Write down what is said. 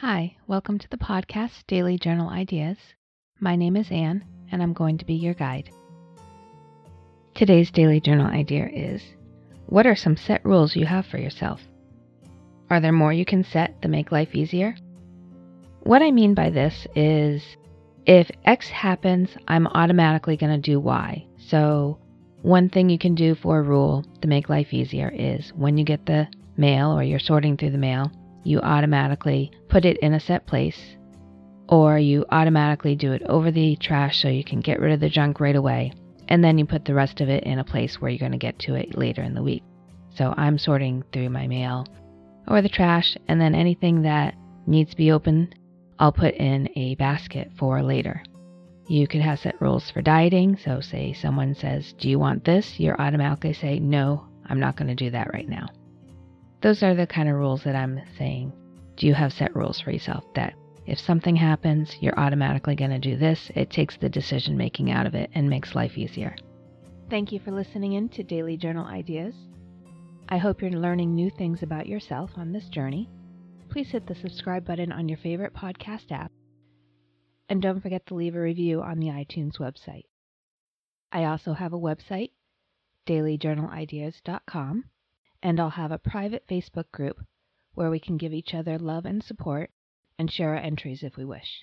Hi, welcome to the podcast Daily Journal Ideas. My name is Anne, and I'm going to be your guide. Today's daily journal idea is What are some set rules you have for yourself? Are there more you can set to make life easier? What I mean by this is if X happens, I'm automatically going to do Y. So, one thing you can do for a rule to make life easier is when you get the mail or you're sorting through the mail, you automatically put it in a set place, or you automatically do it over the trash so you can get rid of the junk right away, and then you put the rest of it in a place where you're going to get to it later in the week. So I'm sorting through my mail or the trash, and then anything that needs to be opened, I'll put in a basket for later. You could have set rules for dieting. So, say someone says, Do you want this? You automatically say, No, I'm not going to do that right now. Those are the kind of rules that I'm saying. Do you have set rules for yourself that if something happens, you're automatically going to do this? It takes the decision making out of it and makes life easier. Thank you for listening in to Daily Journal Ideas. I hope you're learning new things about yourself on this journey. Please hit the subscribe button on your favorite podcast app. And don't forget to leave a review on the iTunes website. I also have a website, dailyjournalideas.com and I'll have a private Facebook group where we can give each other love and support and share our entries if we wish.